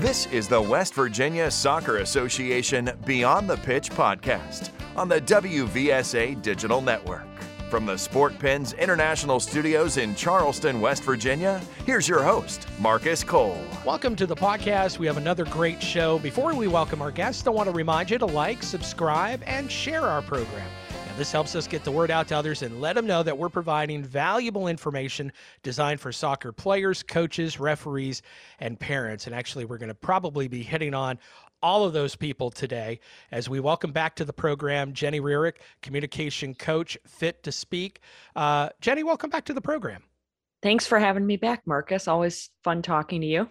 This is the West Virginia Soccer Association Beyond the Pitch podcast on the WVSA Digital Network. From the Sport Pens International Studios in Charleston, West Virginia, here's your host, Marcus Cole. Welcome to the podcast. We have another great show. Before we welcome our guests, I want to remind you to like, subscribe, and share our program. Now, this helps us get the word out to others and let them know that we're providing valuable information designed for soccer players, coaches, referees, and parents. And actually, we're going to probably be hitting on all of those people today as we welcome back to the program Jenny Rierick, communication coach, fit to speak. Uh, Jenny, welcome back to the program. Thanks for having me back, Marcus. Always fun talking to you.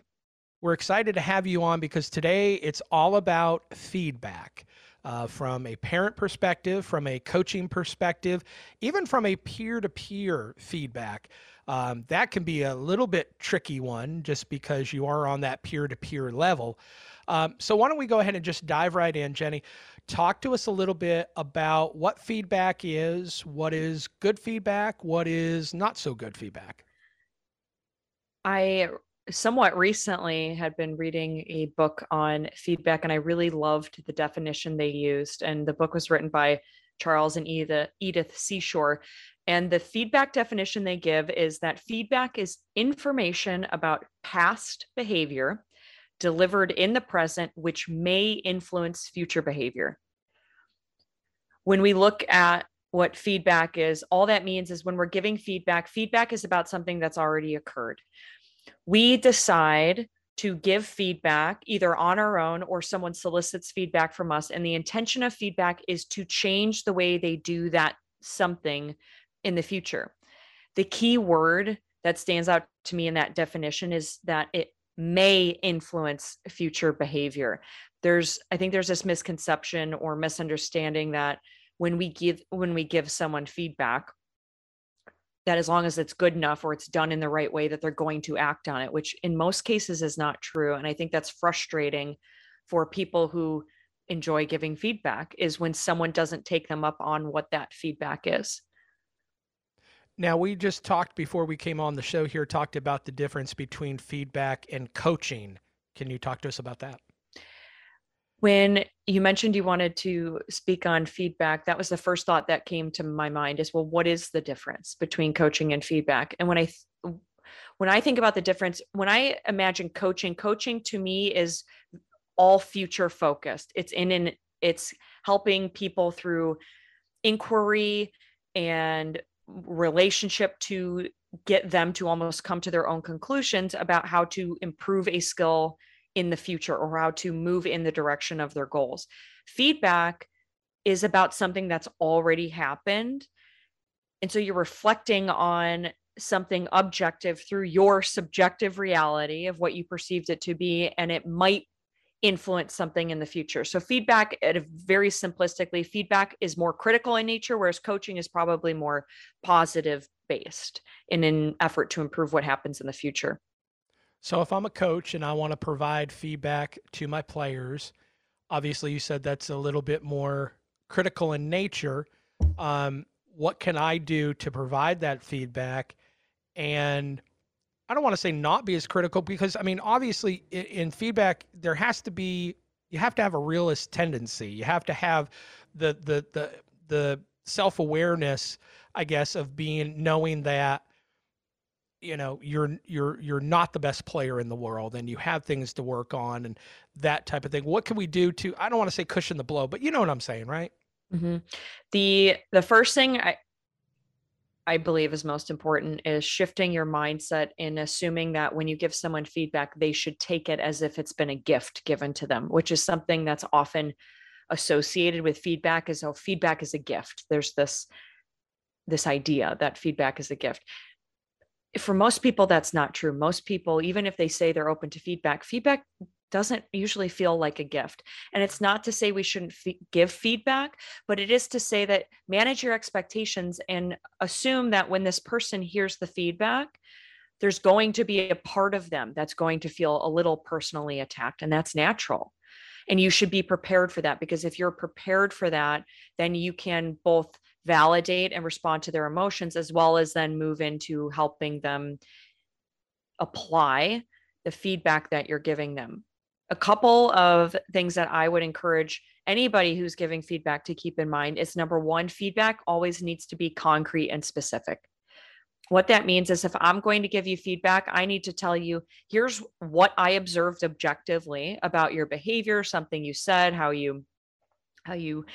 We're excited to have you on because today it's all about feedback. Uh, from a parent perspective, from a coaching perspective, even from a peer to peer feedback. Um, that can be a little bit tricky one just because you are on that peer to peer level. Um, so why don't we go ahead and just dive right in, Jenny? Talk to us a little bit about what feedback is, what is good feedback, what is not so good feedback. I somewhat recently had been reading a book on feedback, and I really loved the definition they used. And the book was written by Charles and Edith, Seashore. And the feedback definition they give is that feedback is information about past behavior delivered in the present, which may influence future behavior. When we look at what feedback is, all that means is when we're giving feedback, feedback is about something that's already occurred. We decide to give feedback either on our own or someone solicits feedback from us. And the intention of feedback is to change the way they do that something in the future. The key word that stands out to me in that definition is that it may influence future behavior there's i think there's this misconception or misunderstanding that when we give when we give someone feedback that as long as it's good enough or it's done in the right way that they're going to act on it which in most cases is not true and i think that's frustrating for people who enjoy giving feedback is when someone doesn't take them up on what that feedback is now, we just talked before we came on the show here, talked about the difference between feedback and coaching. Can you talk to us about that? When you mentioned you wanted to speak on feedback, that was the first thought that came to my mind is well, what is the difference between coaching and feedback? And when I when I think about the difference, when I imagine coaching, coaching to me is all future focused. It's in an it's helping people through inquiry and relationship to get them to almost come to their own conclusions about how to improve a skill in the future or how to move in the direction of their goals. Feedback is about something that's already happened. And so you're reflecting on something objective through your subjective reality of what you perceived it to be. And it might influence something in the future. So feedback at a very simplistically, feedback is more critical in nature, whereas coaching is probably more positive based in an effort to improve what happens in the future. So if I'm a coach and I want to provide feedback to my players, obviously you said that's a little bit more critical in nature. Um, what can I do to provide that feedback and I don't want to say not be as critical because I mean, obviously, in, in, feedback, there has to be you have to have a realist tendency. You have to have the the the the self awareness, I guess, of being knowing that you know you're you're you're not the best player in the world and you have things to work on and that type of thing what can we do to i don't want to say cushion the blow but you know what i'm saying right mm-hmm. the the first thing i I believe is most important is shifting your mindset in assuming that when you give someone feedback, they should take it as if it's been a gift given to them, which is something that's often associated with feedback is oh feedback is a gift. There's this this idea that feedback is a gift. For most people, that's not true. Most people, even if they say they're open to feedback, feedback doesn't usually feel like a gift. And it's not to say we shouldn't f- give feedback, but it is to say that manage your expectations and assume that when this person hears the feedback, there's going to be a part of them that's going to feel a little personally attacked, and that's natural. And you should be prepared for that because if you're prepared for that, then you can both validate and respond to their emotions as well as then move into helping them apply the feedback that you're giving them a couple of things that I would encourage anybody who's giving feedback to keep in mind is number one, feedback always needs to be concrete and specific. What that means is if I'm going to give you feedback, I need to tell you here's what I observed objectively about your behavior, something you said, how you how you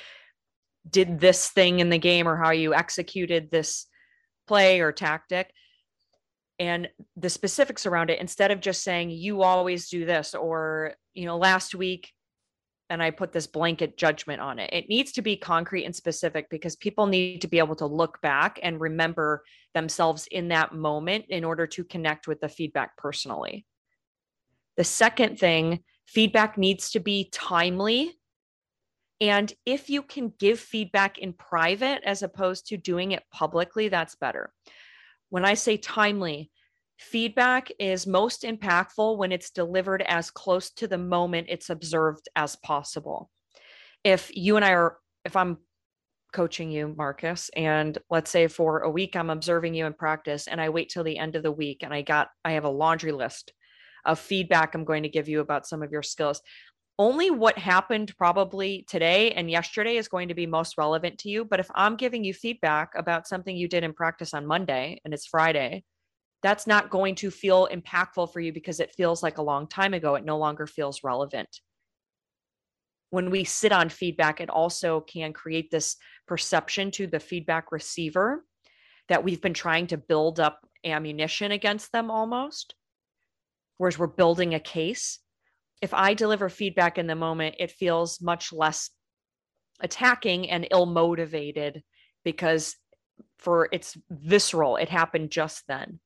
did this thing in the game or how you executed this play or tactic and the specifics around it instead of just saying you always do this or you know last week and I put this blanket judgment on it. It needs to be concrete and specific because people need to be able to look back and remember themselves in that moment in order to connect with the feedback personally. The second thing, feedback needs to be timely. And if you can give feedback in private as opposed to doing it publicly, that's better. When I say timely, Feedback is most impactful when it's delivered as close to the moment it's observed as possible. If you and I are, if I'm coaching you, Marcus, and let's say for a week I'm observing you in practice and I wait till the end of the week and I got, I have a laundry list of feedback I'm going to give you about some of your skills. Only what happened probably today and yesterday is going to be most relevant to you. But if I'm giving you feedback about something you did in practice on Monday and it's Friday, that's not going to feel impactful for you because it feels like a long time ago. It no longer feels relevant. When we sit on feedback, it also can create this perception to the feedback receiver that we've been trying to build up ammunition against them almost, whereas we're building a case. If I deliver feedback in the moment, it feels much less attacking and ill motivated because for it's visceral, it happened just then.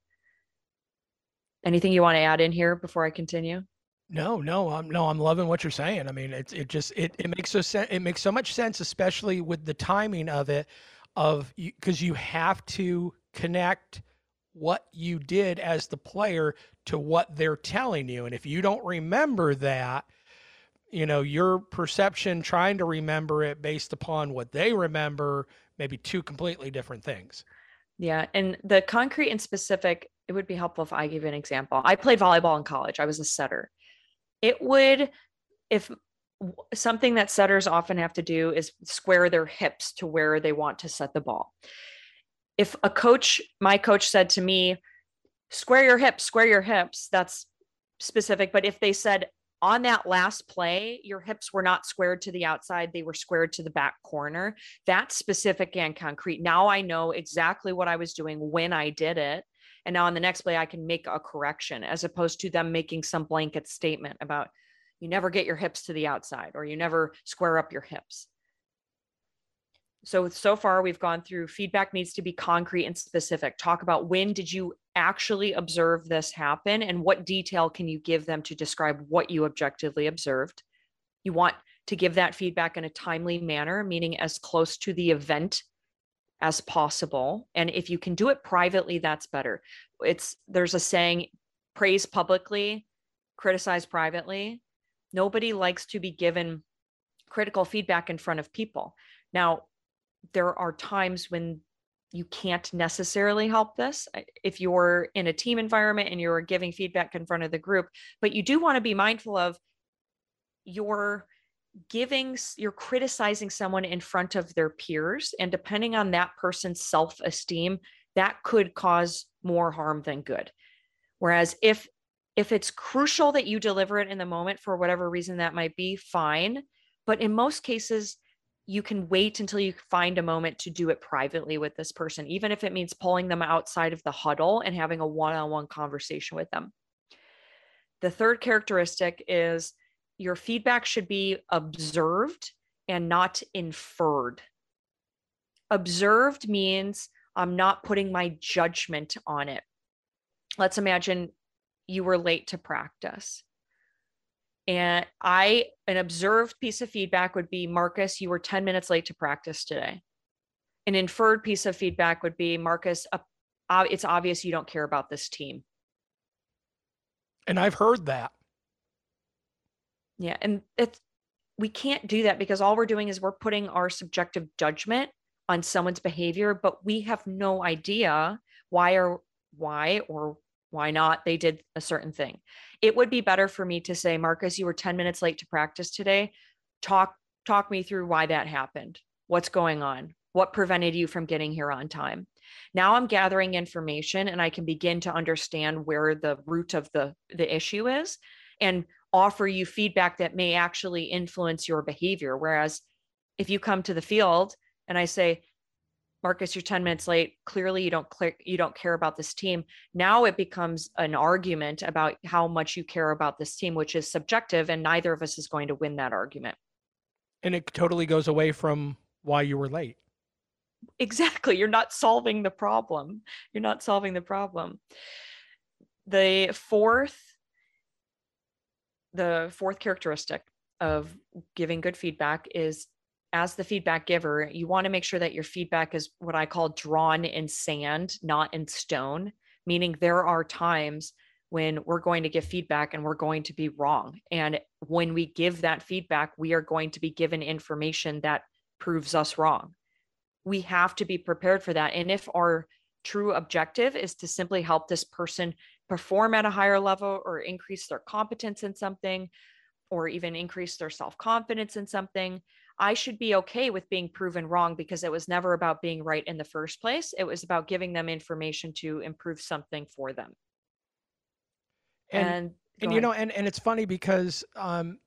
Anything you want to add in here before I continue? No, no, I'm no, I'm loving what you're saying. I mean, it's it just it it makes so sen- it makes so much sense, especially with the timing of it, of because you, you have to connect what you did as the player to what they're telling you, and if you don't remember that, you know your perception trying to remember it based upon what they remember, maybe two completely different things. Yeah, and the concrete and specific it would be helpful if I give an example. I played volleyball in college. I was a setter. It would, if something that setters often have to do is square their hips to where they want to set the ball. If a coach, my coach said to me, square your hips, square your hips, that's specific. But if they said, on that last play, your hips were not squared to the outside, they were squared to the back corner. That's specific and concrete. Now I know exactly what I was doing when I did it and now on the next play i can make a correction as opposed to them making some blanket statement about you never get your hips to the outside or you never square up your hips so so far we've gone through feedback needs to be concrete and specific. Talk about when did you actually observe this happen and what detail can you give them to describe what you objectively observed? You want to give that feedback in a timely manner meaning as close to the event as possible. And if you can do it privately that's better. It's there's a saying praise publicly criticize privately. Nobody likes to be given critical feedback in front of people. Now there are times when you can't necessarily help this uh, if you're in a team environment and you're giving feedback in front of the group but you do want to be mindful of your giving you're criticizing someone in front of their peers and depending on that person's self-esteem that could cause more harm than good. Whereas if if it's crucial that you deliver it in the moment for whatever reason that might be fine but in most cases you can wait until you find a moment to do it privately with this person even if it means pulling them outside of the huddle and having a one-on-one conversation with them the third characteristic is your feedback should be observed and not inferred. Observed means I'm not putting my judgment on it. Let's imagine you were late to practice. And I, an observed piece of feedback would be Marcus, you were 10 minutes late to practice today. An inferred piece of feedback would be Marcus, uh, it's obvious you don't care about this team. And I've heard that. Yeah. And it's, we can't do that because all we're doing is we're putting our subjective judgment on someone's behavior, but we have no idea why or why or why not? They did a certain thing. It would be better for me to say marcus you were 10 minutes late to practice today. Talk talk me through why that happened. What's going on? What prevented you from getting here on time? Now i'm gathering information and i can begin to understand where the root of the the issue is and offer you feedback that may actually influence your behavior. Whereas if you come to the field and i say Marcus, you're 10 minutes late. Clearly you don't click, you don't care about this team. Now it becomes an argument about how much you care about this team, which is subjective, and neither of us is going to win that argument. And it totally goes away from why you were late. Exactly. You're not solving the problem. You're not solving the problem. The fourth, the fourth characteristic of giving good feedback is as the feedback giver, you want to make sure that your feedback is what I call drawn in sand, not in stone, meaning there are times when we're going to give feedback and we're going to be wrong. And when we give that feedback, we are going to be given information that proves us wrong. We have to be prepared for that. And if our true objective is to simply help this person perform at a higher level or increase their competence in something, or even increase their self confidence in something, I should be okay with being proven wrong because it was never about being right in the first place. It was about giving them information to improve something for them. And and, and you know, and, and it's funny because um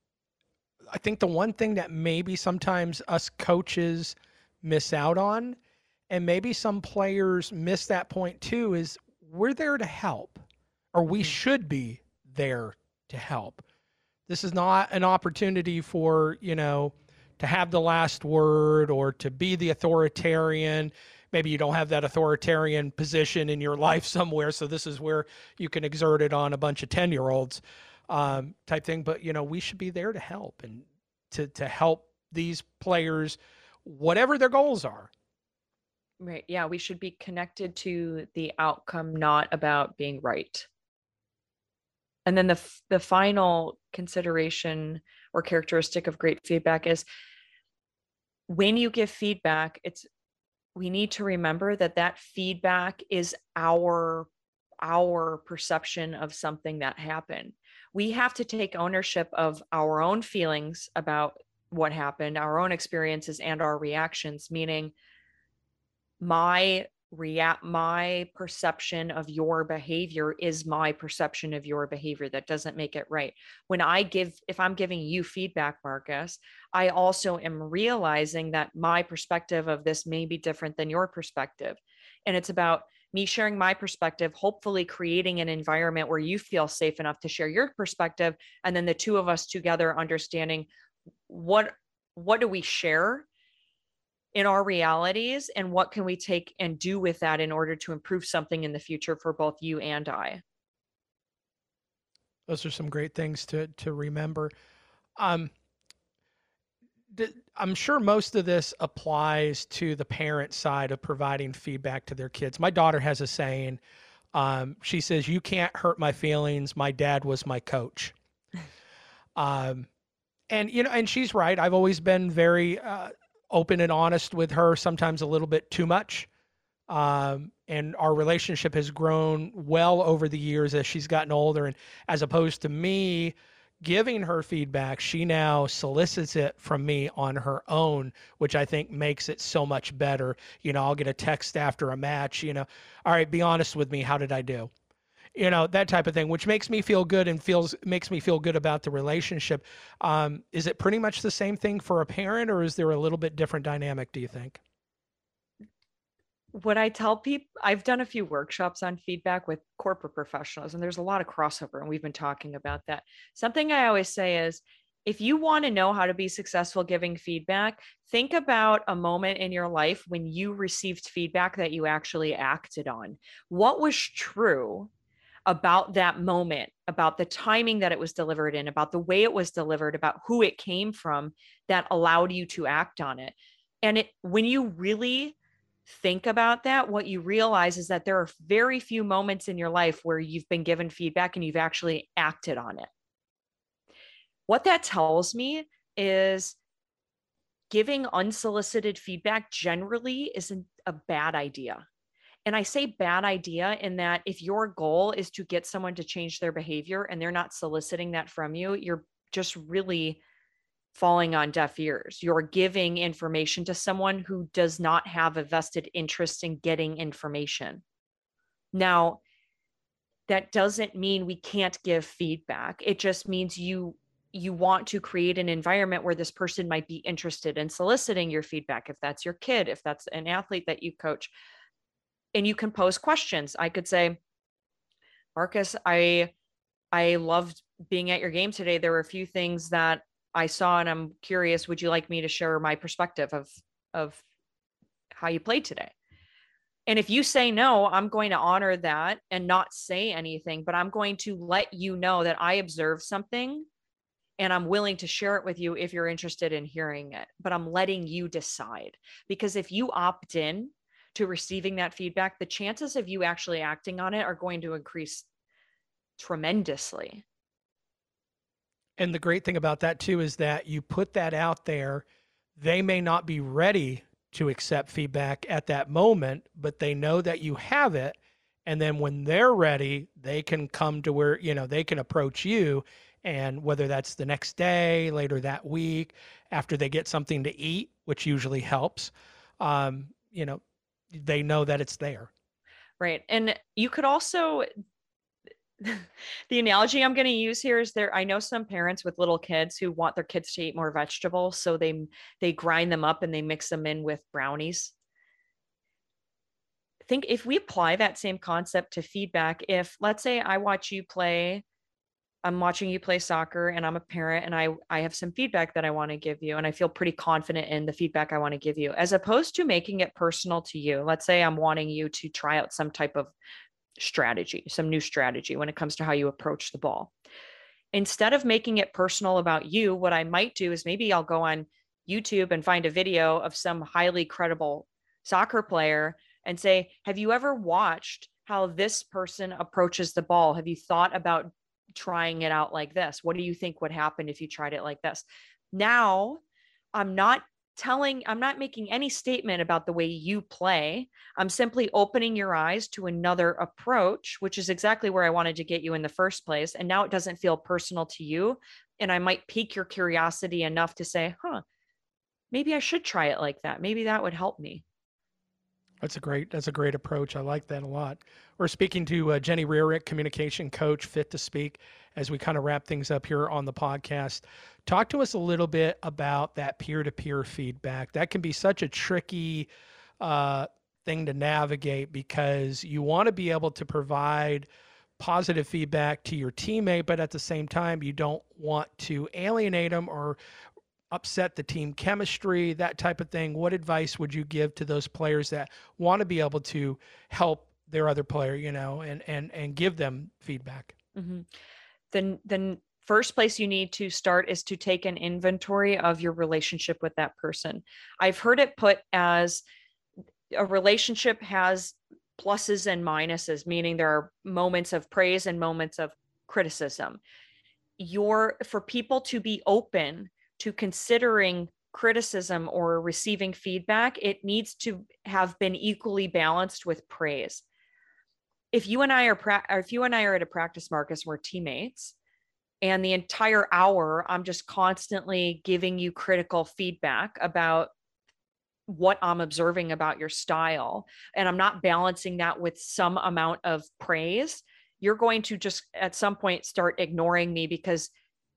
I think the one thing that maybe sometimes us coaches miss out on, and maybe some players miss that point too, is we're there to help, or we mm-hmm. should be there to help. This is not an opportunity for, you know, to have the last word or to be the authoritarian. Maybe you don't have that authoritarian position in your life somewhere, so this is where you can exert it on a bunch of ten year olds, um, type thing. But you know, we should be there to help and to to help these players, whatever their goals are. Right. Yeah, we should be connected to the outcome, not about being right. And then the the final consideration or characteristic of great feedback is when you give feedback, it's we need to remember that that feedback is our our perception of something that happened. We have to take ownership of our own feelings about what happened, our own experiences and our reactions, meaning my react my perception of your behavior is my perception of your behavior that doesn't make it right. When i give if i'm giving you feedback marcus i also am realizing that my perspective of this may be different than your perspective. And it's about me sharing my perspective hopefully creating an environment where you feel safe enough to share your perspective and then the two of us together understanding what what do we share in our realities and what can we take and do with that in order to improve something in the future for both you and I. Those are some great things to to remember. Um, I'm sure most of this applies to the parent side of providing feedback to their kids. My daughter has a saying. Um, she says, "You can't hurt my feelings. My dad was my coach." um, and you know, and she's right. I've always been very uh, open and honest with her, sometimes a little bit too much. Um, and our relationship has grown well over the years as she's gotten older. And as opposed to me giving her feedback, she now solicits it from me on her own, which I think makes it so much better. You know, I'll get a text after a match, you know, all right, be honest with me. How did I do? You know that type of thing which makes me feel good and feels makes me feel good about the relationship um, is it pretty much the same thing for a parent or is there a little bit different dynamic do you think what I tell people, I've done a few workshops on feedback with corporate professionals, and there's a lot of crossover, and we've been talking about that. Something I always say is if you want to know how to be successful giving feedback, think about a moment in your life when you received feedback that you actually acted on. What was true about that moment, about the timing that it was delivered in, about the way it was delivered, about who it came from that allowed you to act on it. And it when you really think about that, what you realize is that there are very few moments in your life where you've been given feedback and you've actually acted on it. What that tells me is giving unsolicited feedback generally isn't a bad idea And I say bad idea in that if your goal is to get someone to change their behavior and they're not soliciting that from you, you're just really falling on deaf ears. You're giving information to someone who does not have a vested interest in getting information. Now, that doesn't mean we can't give feedback. It just means you you want to create an environment where this person might be interested in soliciting your feedback if that's your kid, if that's an athlete that you coach. And you can pose questions. I could say, Marcus, I I loved being at your game today. There were a few things that I saw and I'm curious, would you like me to share my perspective of of how you played today? And if you say no, I'm going to honor that and not say anything, but I'm going to let you know that I observed something and I'm willing to share it with you if you're interested in hearing it. But I'm letting you decide because if you opt in to receiving that feedback, the chances of you actually acting on it are going to increase tremendously. And the great thing about that too is that you put that out there, they may not be ready to accept feedback at that moment, but they know that you have it. And then when they're ready, they can come to where, you know, they can approach you. And whether that's the next day, later that week, after they get something to eat, which usually helps, um, you know, they know that it's there. Right. And you could also the analogy I'm going to use here is there I know some parents with little kids who want their kids to eat more vegetables so they they grind them up and they mix them in with brownies. I think if we apply that same concept to feedback if let's say I watch you play I'm watching you play soccer and I'm a parent and I I have some feedback that I want to give you and I feel pretty confident in the feedback I want to give you as opposed to making it personal to you. Let's say I'm wanting you to try out some type of strategy, some new strategy when it comes to how you approach the ball. Instead of making it personal about you, what I might do is maybe I'll go on YouTube and find a video of some highly credible soccer player and say, Have you ever watched how this person approaches the ball? Have you thought about trying it out like this? What do you think would happen if you tried it like this? Now, I'm not telling, I'm not making any statement about the way you play. I'm simply opening your eyes to another approach, which is exactly where I wanted to get you in the first place. And now it doesn't feel personal to you. And I might pique your curiosity enough to say, huh, maybe I should try it like that. Maybe that would help me. That's a great. That's a great approach. I like that a lot. We're speaking to uh, Jenny Rearick, communication coach, fit to speak, as we kind of wrap things up here on the podcast. Talk to us a little bit about that peer-to-peer feedback. That can be such a tricky uh, thing to navigate because you want to be able to provide positive feedback to your teammate, but at the same time, you don't want to alienate them or upset the team chemistry, that type of thing. What advice would you give to those players that want to be able to help their other player, you know, and and and give them feedback? Mm-hmm. Then then first place you need to start is to take an inventory of your relationship with that person. I've heard it put as a relationship has pluses and minuses, meaning there are moments of praise and moments of criticism. Your for people to be open to considering criticism or receiving feedback, it needs to have been equally balanced with praise. If you and I are pra- if you and I are at a practice, Marcus, we're teammates, and the entire hour I'm just constantly giving you critical feedback about what I'm observing about your style, and I'm not balancing that with some amount of praise, you're going to just at some point start ignoring me because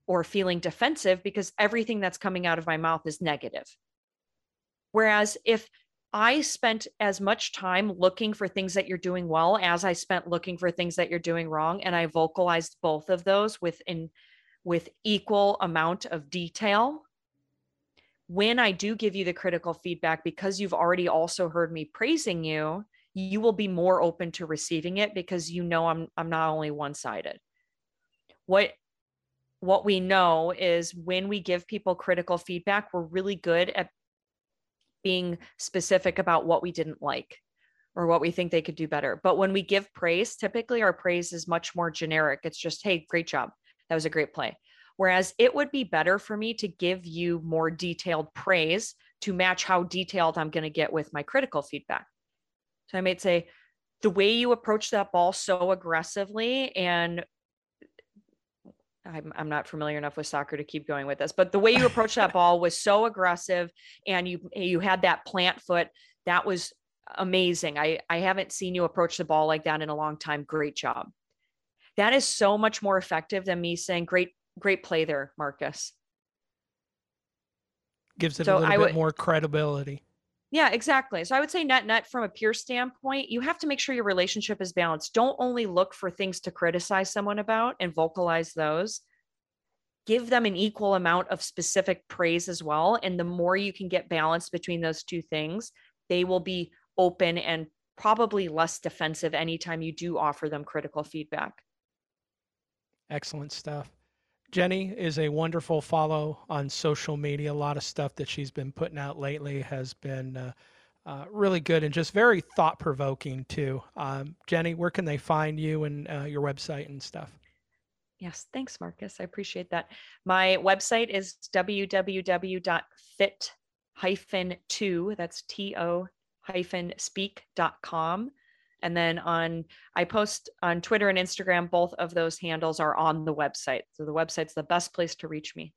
or feeling defensive because everything that's coming out of my mouth is negative. Whereas if I spent as much time looking for things that you're doing well as I spent looking for things that you're doing wrong, and I vocalized both of those within with equal amount of detail. When I do give you the critical feedback, because you've already also heard me praising you, you will be more open to receiving it because you know I'm I'm not only one-sided. What what we know is when we give people critical feedback, we're really good at being specific about what we didn't like or what we think they could do better. But when we give praise, typically our praise is much more generic. It's just, hey, great job. That was a great play. Whereas it would be better for me to give you more detailed praise to match how detailed I'm going to get with my critical feedback. So I might say, the way you approach that ball so aggressively and I'm, I'm not familiar enough with soccer to keep going with this, but the way you approached that ball was so aggressive and you you had that plant foot that was amazing. I I haven't seen you approach the ball like that in a long time. Great job. That is so much more effective than me saying great great play there, Marcus. Gives it so a little I bit more credibility. Yeah, exactly. So I would say net net from a peer standpoint, you have to make sure your relationship is balanced. Don't only look for things to criticize someone about and vocalize those. Give them an equal amount of specific praise as well. And the more you can get balance between those two things, they will be open and probably less defensive anytime you do offer them critical feedback. Excellent stuff. Jenny is a wonderful follow on social media. A lot of stuff that she's been putting out lately has been uh, uh, really good and just very thought provoking too. Um, Jenny, where can they find you and uh, your website and stuff? Yes, thanks, Marcus. I appreciate that. My website is www.fit-2, that's T-O hyphen speak.com. And then on, I post on Twitter and Instagram, both of those handles are on the website. So the website's the best place to reach me.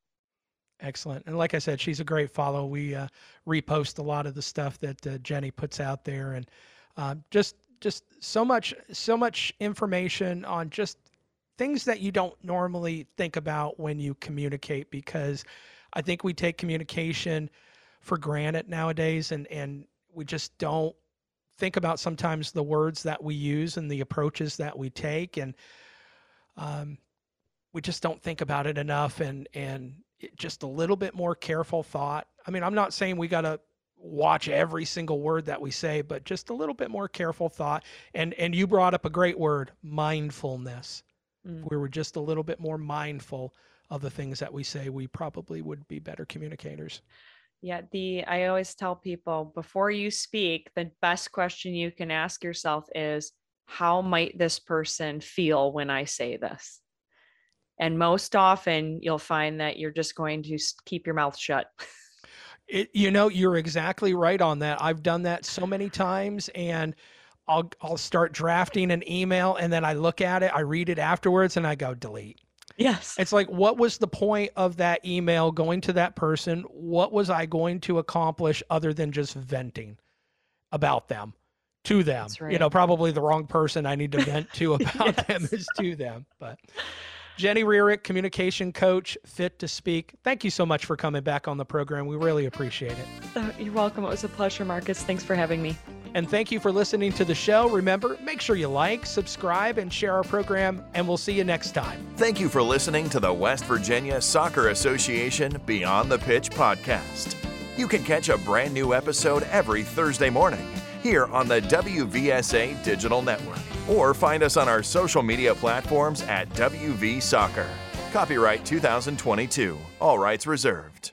Excellent. And like I said, she's a great follow. We uh, repost a lot of the stuff that uh, Jenny puts out there and uh, just, just so much, so much information on just things that you don't normally think about when you communicate because I think we take communication for granted nowadays and, and we just don't think about sometimes the words that we use and the approaches that we take and um, we just don't think about it enough and and just a little bit more careful thought. I mean i'm not saying we got to watch every single word that we say but just a little bit more careful thought. And and you brought up a great word mindfulness. Mm. if we were just a little bit more mindful of the things that we say we probably would be better communicators yeah, the I always tell people before you speak, the best question you can ask yourself is how might this person feel when I say this? And most often you'll find that you're just going to keep your mouth shut. It, you know, you're exactly right on that. I've done that so many times and I'll I'll start drafting an email and then I look at it, I read it afterwards and I go delete. Yes. It's like, what was the point of that email going to that person? What was I going to accomplish other than just venting about them to them? Right. You know, probably the wrong person I need to vent to about yes. them is to them. But Jenny Rearick, communication coach, fit to speak. Thank you so much for coming back on the program. We really appreciate it. Oh, you're welcome. It was a pleasure, Marcus. Thanks for having me. And thank you for listening to the show. Remember, make sure you like, subscribe, and share our program, and we'll see you next time. Thank you for listening to the West Virginia Soccer Association Beyond the Pitch podcast. You can catch a brand new episode every Thursday morning here on the WVSA Digital Network or find us on our social media platforms at WV Soccer. Copyright 2022, all rights reserved.